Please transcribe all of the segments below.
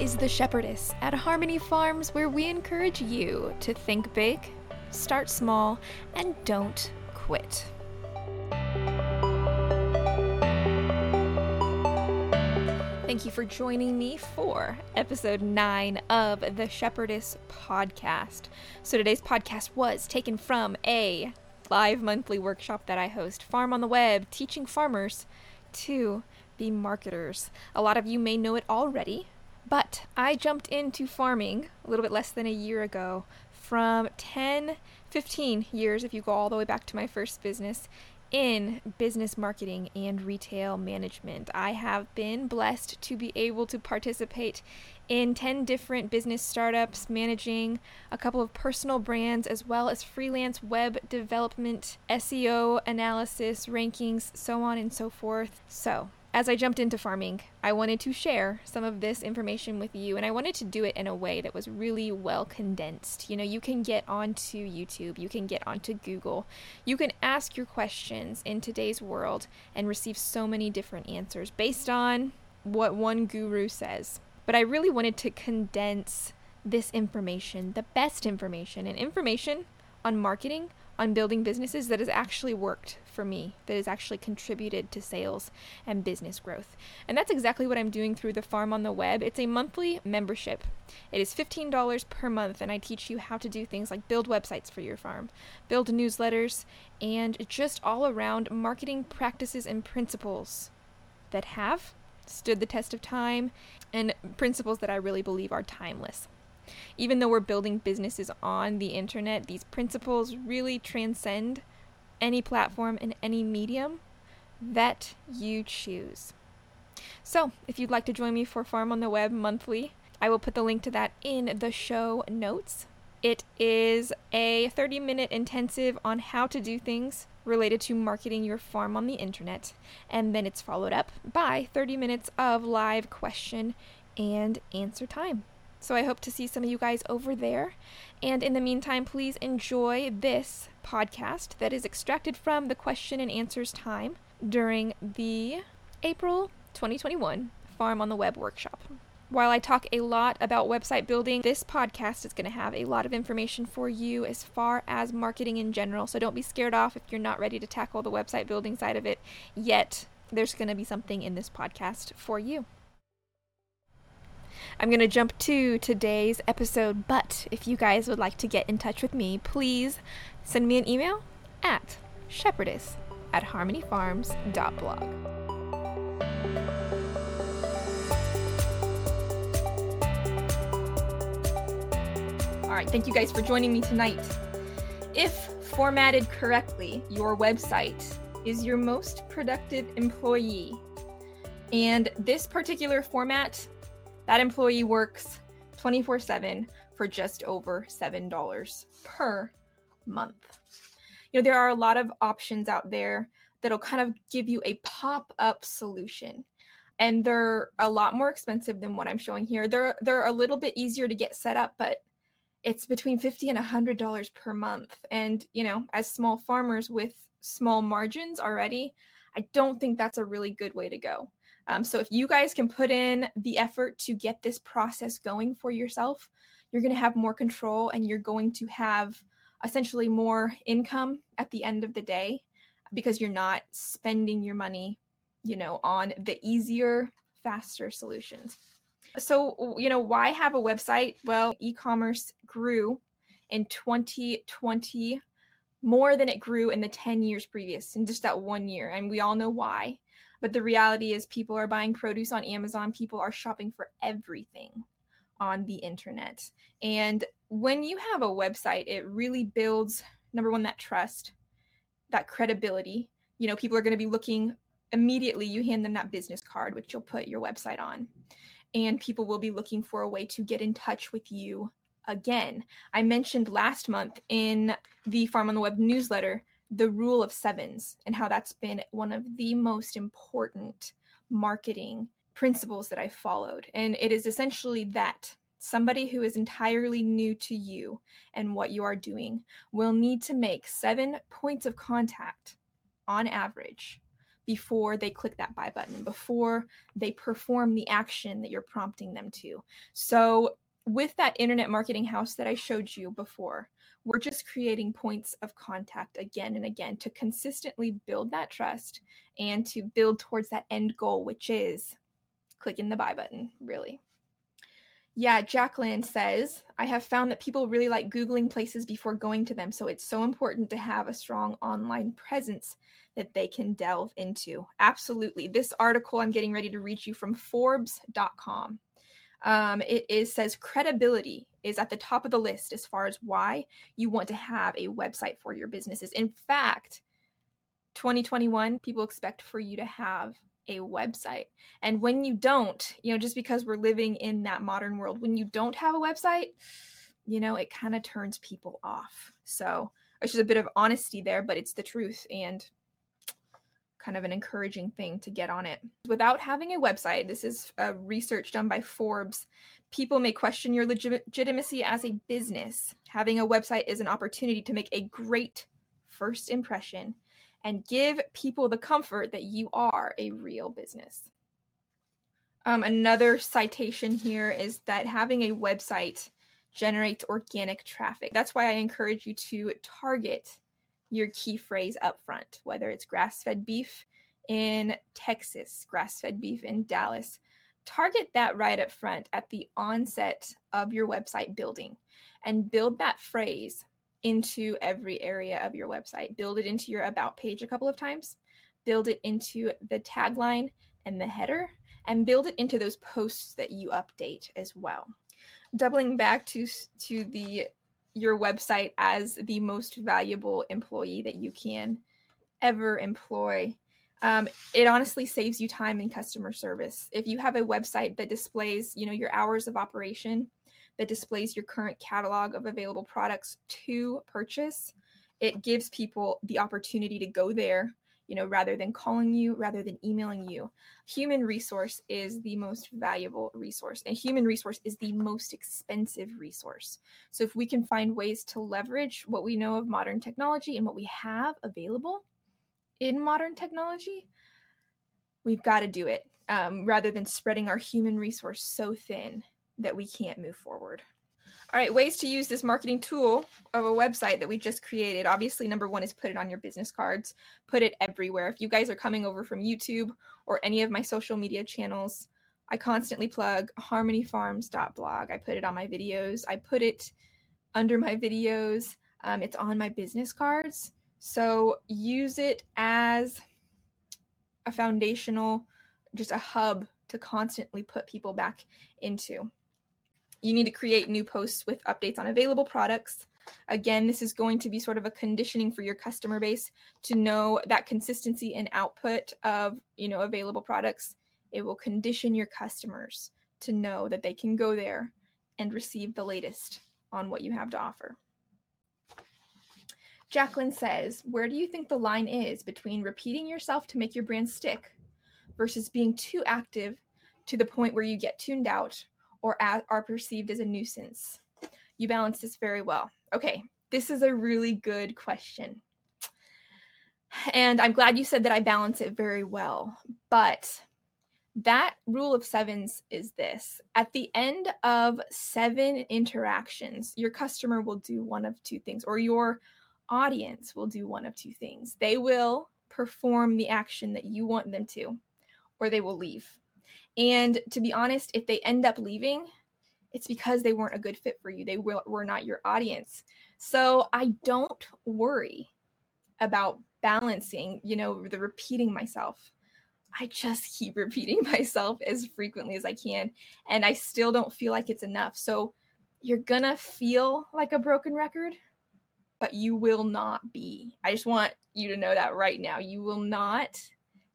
is the Shepherdess at Harmony Farms, where we encourage you to think big, start small, and don't quit. Thank you for joining me for episode 9 of the Shepherdess podcast. So, today's podcast was taken from a live monthly workshop that I host, Farm on the Web, teaching farmers to be marketers. A lot of you may know it already, but I jumped into farming a little bit less than a year ago from 10, 15 years, if you go all the way back to my first business, in business marketing and retail management. I have been blessed to be able to participate in 10 different business startups, managing a couple of personal brands, as well as freelance web development, SEO analysis, rankings, so on and so forth. So, as I jumped into farming, I wanted to share some of this information with you, and I wanted to do it in a way that was really well condensed. You know, you can get onto YouTube, you can get onto Google, you can ask your questions in today's world and receive so many different answers based on what one guru says. But I really wanted to condense this information, the best information, and information on marketing, on building businesses that has actually worked for me, that has actually contributed to sales and business growth. And that's exactly what I'm doing through the Farm on the Web. It's a monthly membership. It is $15 per month, and I teach you how to do things like build websites for your farm, build newsletters, and just all around marketing practices and principles that have stood the test of time, and principles that I really believe are timeless. Even though we're building businesses on the internet, these principles really transcend any platform in any medium that you choose. So, if you'd like to join me for Farm on the Web monthly, I will put the link to that in the show notes. It is a 30 minute intensive on how to do things related to marketing your farm on the internet, and then it's followed up by 30 minutes of live question and answer time. So I hope to see some of you guys over there. And in the meantime, please enjoy this podcast that is extracted from the question and answers time during the April 2021 Farm on the Web workshop. While I talk a lot about website building, this podcast is going to have a lot of information for you as far as marketing in general. So don't be scared off if you're not ready to tackle the website building side of it yet. There's going to be something in this podcast for you. I'm going to jump to today's episode, but if you guys would like to get in touch with me, please send me an email at shepherdess at harmonyfarms.blog. All right, thank you guys for joining me tonight. If formatted correctly, your website is your most productive employee. And this particular format, that employee works 24 7 for just over $7 per month. You know, there are a lot of options out there that'll kind of give you a pop up solution. And they're a lot more expensive than what I'm showing here. They're they're a little bit easier to get set up, but it's between 50 and 100 dollars per month and you know as small farmers with small margins already i don't think that's a really good way to go um, so if you guys can put in the effort to get this process going for yourself you're going to have more control and you're going to have essentially more income at the end of the day because you're not spending your money you know on the easier faster solutions so, you know, why have a website? Well, e commerce grew in 2020 more than it grew in the 10 years previous in just that one year. And we all know why. But the reality is, people are buying produce on Amazon, people are shopping for everything on the internet. And when you have a website, it really builds number one, that trust, that credibility. You know, people are going to be looking immediately. You hand them that business card, which you'll put your website on and people will be looking for a way to get in touch with you again. I mentioned last month in the Farm on the Web newsletter the rule of sevens and how that's been one of the most important marketing principles that I followed. And it is essentially that somebody who is entirely new to you and what you are doing will need to make seven points of contact on average before they click that buy button, before they perform the action that you're prompting them to. So, with that internet marketing house that I showed you before, we're just creating points of contact again and again to consistently build that trust and to build towards that end goal, which is clicking the buy button, really. Yeah, Jacqueline says, I have found that people really like Googling places before going to them. So it's so important to have a strong online presence that they can delve into. Absolutely. This article I'm getting ready to read you from Forbes.com. Um, it is says credibility is at the top of the list as far as why you want to have a website for your businesses. In fact, 2021, people expect for you to have a website. And when you don't, you know, just because we're living in that modern world, when you don't have a website, you know, it kind of turns people off. So it's just a bit of honesty there, but it's the truth and kind of an encouraging thing to get on it. Without having a website, this is a research done by Forbes, people may question your legitimacy as a business. Having a website is an opportunity to make a great first impression and give people the comfort that you are a real business. Um, another citation here is that having a website generates organic traffic. That's why I encourage you to target your key phrase up front, whether it's grass fed beef in Texas, grass fed beef in Dallas. Target that right up front at the onset of your website building and build that phrase into every area of your website. Build it into your about page a couple of times, build it into the tagline and the header, and build it into those posts that you update as well. Doubling back to to the your website as the most valuable employee that you can ever employ. Um, it honestly saves you time in customer service. If you have a website that displays, you know, your hours of operation, that displays your current catalog of available products to purchase. It gives people the opportunity to go there, you know, rather than calling you, rather than emailing you. Human resource is the most valuable resource, and human resource is the most expensive resource. So, if we can find ways to leverage what we know of modern technology and what we have available in modern technology, we've got to do it um, rather than spreading our human resource so thin that we can't move forward. All right, ways to use this marketing tool of a website that we just created. Obviously, number one is put it on your business cards, put it everywhere. If you guys are coming over from YouTube or any of my social media channels, I constantly plug harmonyfarms.blog. I put it on my videos, I put it under my videos, um, it's on my business cards. So use it as a foundational, just a hub to constantly put people back into. You need to create new posts with updates on available products. Again, this is going to be sort of a conditioning for your customer base to know that consistency and output of, you know, available products. It will condition your customers to know that they can go there and receive the latest on what you have to offer. Jacqueline says, Where do you think the line is between repeating yourself to make your brand stick versus being too active to the point where you get tuned out or are perceived as a nuisance? You balance this very well. Okay, this is a really good question. And I'm glad you said that I balance it very well. But that rule of sevens is this at the end of seven interactions, your customer will do one of two things, or your audience will do one of two things. They will perform the action that you want them to, or they will leave. And to be honest, if they end up leaving, it's because they weren't a good fit for you. They were, not your audience. So I don't worry about balancing, you know, the repeating myself. I just keep repeating myself as frequently as I can. And I still don't feel like it's enough. So you're going to feel like a broken record, but you will not be. I just want you to know that right now. You will not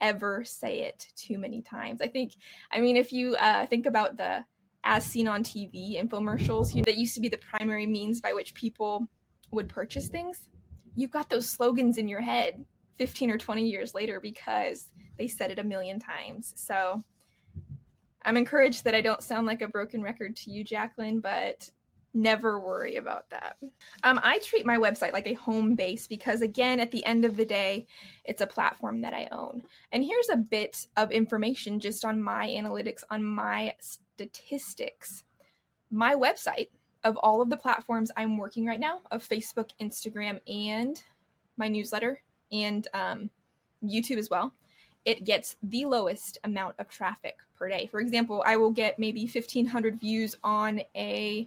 ever say it too many times. I think, I mean, if you uh, think about the as seen on TV infomercials you know, that used to be the primary means by which people would purchase things, you've got those slogans in your head 15 or 20 years later because they said it a million times. So I'm encouraged that I don't sound like a broken record to you, Jacqueline, but Never worry about that. Um, I treat my website like a home base because, again, at the end of the day, it's a platform that I own. And here's a bit of information just on my analytics, on my statistics. My website, of all of the platforms I'm working right now, of Facebook, Instagram, and my newsletter, and um, YouTube as well, it gets the lowest amount of traffic per day. For example, I will get maybe 1,500 views on a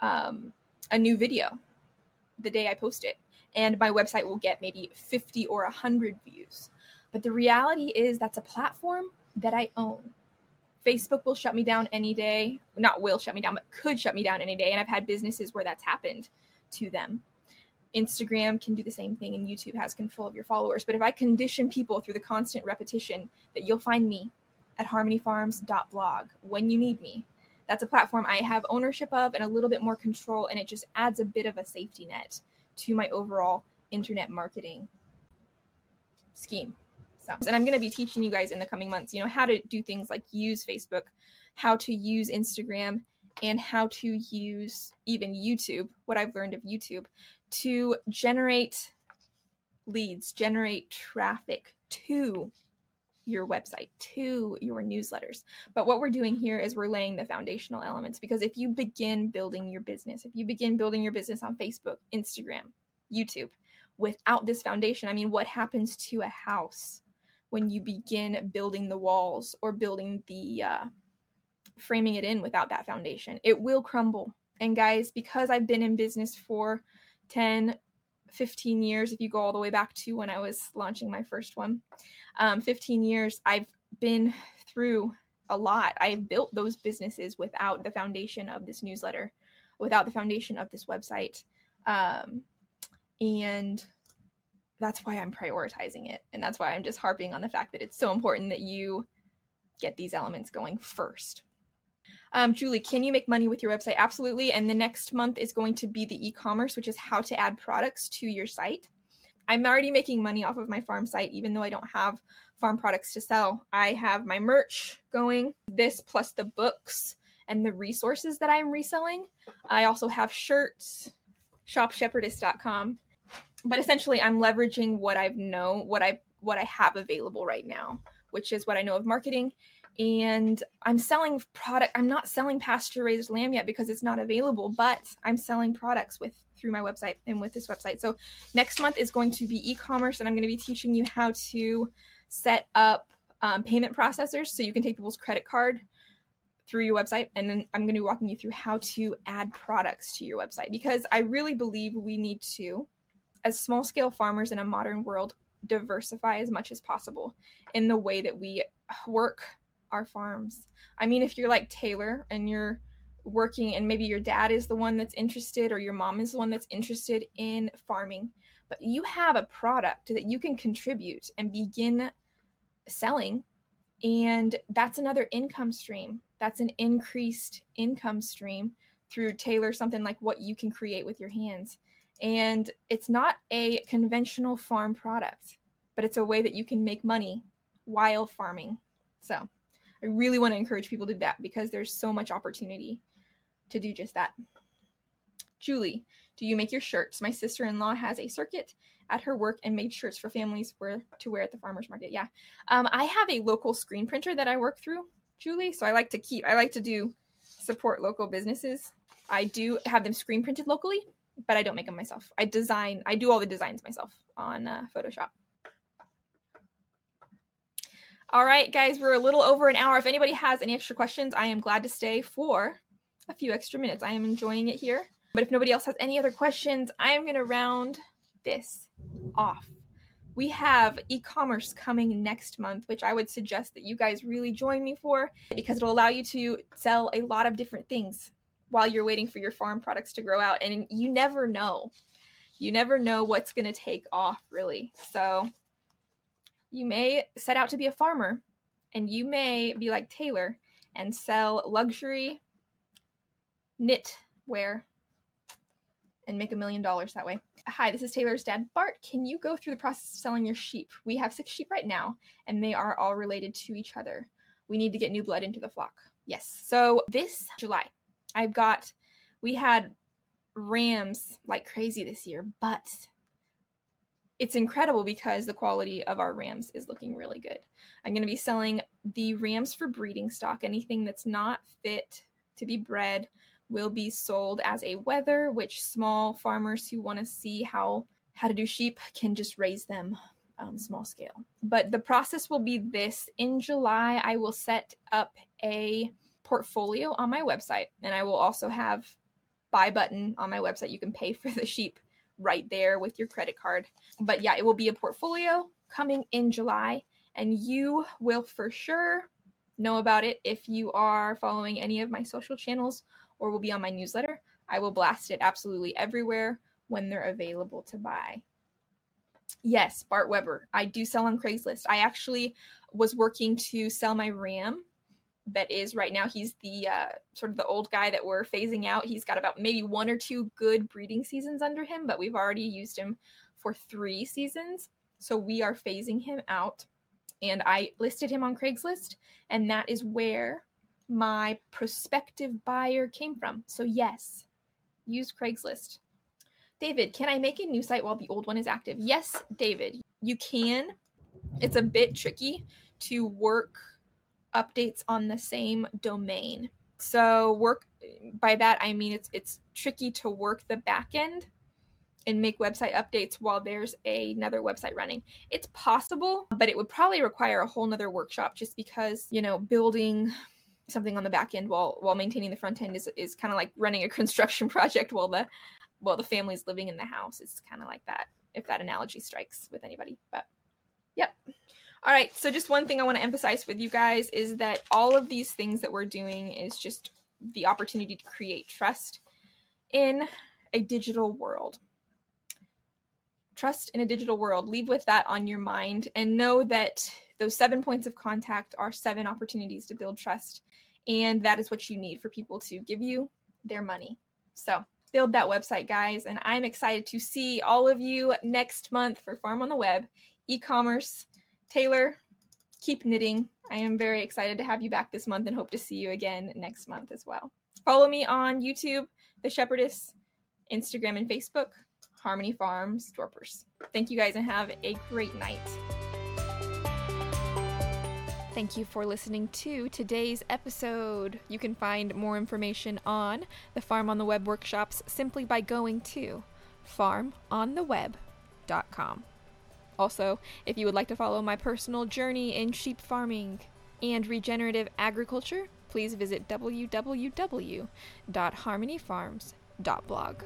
um, a new video the day I post it, and my website will get maybe 50 or 100 views. But the reality is that's a platform that I own. Facebook will shut me down any day. Not will shut me down, but could shut me down any day. And I've had businesses where that's happened to them. Instagram can do the same thing, and YouTube has control of your followers. But if I condition people through the constant repetition that you'll find me at harmonyfarms.blog when you need me, that's a platform I have ownership of and a little bit more control, and it just adds a bit of a safety net to my overall internet marketing scheme. So, and I'm going to be teaching you guys in the coming months, you know, how to do things like use Facebook, how to use Instagram, and how to use even YouTube, what I've learned of YouTube, to generate leads, generate traffic to your website to your newsletters. But what we're doing here is we're laying the foundational elements because if you begin building your business, if you begin building your business on Facebook, Instagram, YouTube, without this foundation, I mean, what happens to a house when you begin building the walls or building the uh, framing it in without that foundation? It will crumble. And guys, because I've been in business for 10, 15 years, if you go all the way back to when I was launching my first one, um, 15 years, I've been through a lot. I've built those businesses without the foundation of this newsletter, without the foundation of this website. Um, and that's why I'm prioritizing it. And that's why I'm just harping on the fact that it's so important that you get these elements going first. Um, Julie, can you make money with your website? Absolutely. And the next month is going to be the e commerce, which is how to add products to your site. I'm already making money off of my farm site, even though I don't have farm products to sell. I have my merch going, this plus the books and the resources that I'm reselling. I also have shirts, shopshepherdess.com. But essentially I'm leveraging what I've know, what I what I have available right now, which is what I know of marketing. And I'm selling product. I'm not selling pasture raised lamb yet because it's not available, but I'm selling products with through my website and with this website. So next month is going to be e-commerce, and I'm going to be teaching you how to set up um, payment processors so you can take people's credit card through your website and then i'm going to be walking you through how to add products to your website because i really believe we need to as small scale farmers in a modern world diversify as much as possible in the way that we work our farms. I mean if you're like taylor and you're working and maybe your dad is the one that's interested or your mom is the one that's interested in farming but you have a product that you can contribute and begin selling and that's another income stream. That's an increased income stream through taylor something like what you can create with your hands. And it's not a conventional farm product but it's a way that you can make money while farming. So i really want to encourage people to do that because there's so much opportunity to do just that. Julie, do you make your shirts? My sister in law has a circuit at her work and made shirts for families wear, to wear at the farmer's market. Yeah. Um, I have a local screen printer that I work through, Julie. So I like to keep, I like to do support local businesses. I do have them screen printed locally, but I don't make them myself. I design, I do all the designs myself on uh, Photoshop. All right, guys, we're a little over an hour. If anybody has any extra questions, I am glad to stay for a few extra minutes. I am enjoying it here. But if nobody else has any other questions, I am going to round this off. We have e commerce coming next month, which I would suggest that you guys really join me for because it'll allow you to sell a lot of different things while you're waiting for your farm products to grow out. And you never know. You never know what's going to take off, really. So you may set out to be a farmer and you may be like Taylor and sell luxury knit wear and make a million dollars that way. Hi, this is Taylor's dad, Bart. Can you go through the process of selling your sheep? We have six sheep right now, and they are all related to each other. We need to get new blood into the flock. Yes. So this July, I've got, we had rams like crazy this year, but it's incredible because the quality of our rams is looking really good. I'm going to be selling the rams for breeding stock. Anything that's not fit to be bred will be sold as a wether, which small farmers who want to see how how to do sheep can just raise them um, small scale. But the process will be this: in July, I will set up a portfolio on my website, and I will also have buy button on my website. You can pay for the sheep right there with your credit card. But yeah, it will be a portfolio coming in July, and you will for sure know about it if you are following any of my social channels or will be on my newsletter. I will blast it absolutely everywhere when they're available to buy. Yes, Bart Weber. I do sell on Craigslist. I actually was working to sell my Ram that is right now. He's the uh, sort of the old guy that we're phasing out. He's got about maybe one or two good breeding seasons under him but we've already used him for three seasons. So we are phasing him out. And i listed him on craigslist and that is where my prospective buyer came from. So yes use craigslist. David can i make a new site while the old one is active? Yes david you can. It's a bit tricky to work updates on the same domain. So work by that I mean it's it's tricky to work the back end and make website updates while there's a, another website running. It's possible, but it would probably require a whole nother workshop just because, you know, building something on the back end while while maintaining the front end is is kind of like running a construction project while the while the family's living in the house. It's kind of like that, if that analogy strikes with anybody. But yep. All right, so just one thing I want to emphasize with you guys is that all of these things that we're doing is just the opportunity to create trust in a digital world. Trust in a digital world. Leave with that on your mind and know that those seven points of contact are seven opportunities to build trust. And that is what you need for people to give you their money. So build that website, guys. And I'm excited to see all of you next month for Farm on the Web e commerce Taylor, keep knitting. I am very excited to have you back this month and hope to see you again next month as well. Follow me on YouTube, The Shepherdess, Instagram, and Facebook, Harmony Farms Dorpers. Thank you guys and have a great night. Thank you for listening to today's episode. You can find more information on the Farm on the Web workshops simply by going to farmontheweb.com. Also, if you would like to follow my personal journey in sheep farming and regenerative agriculture, please visit www.harmonyfarms.blog.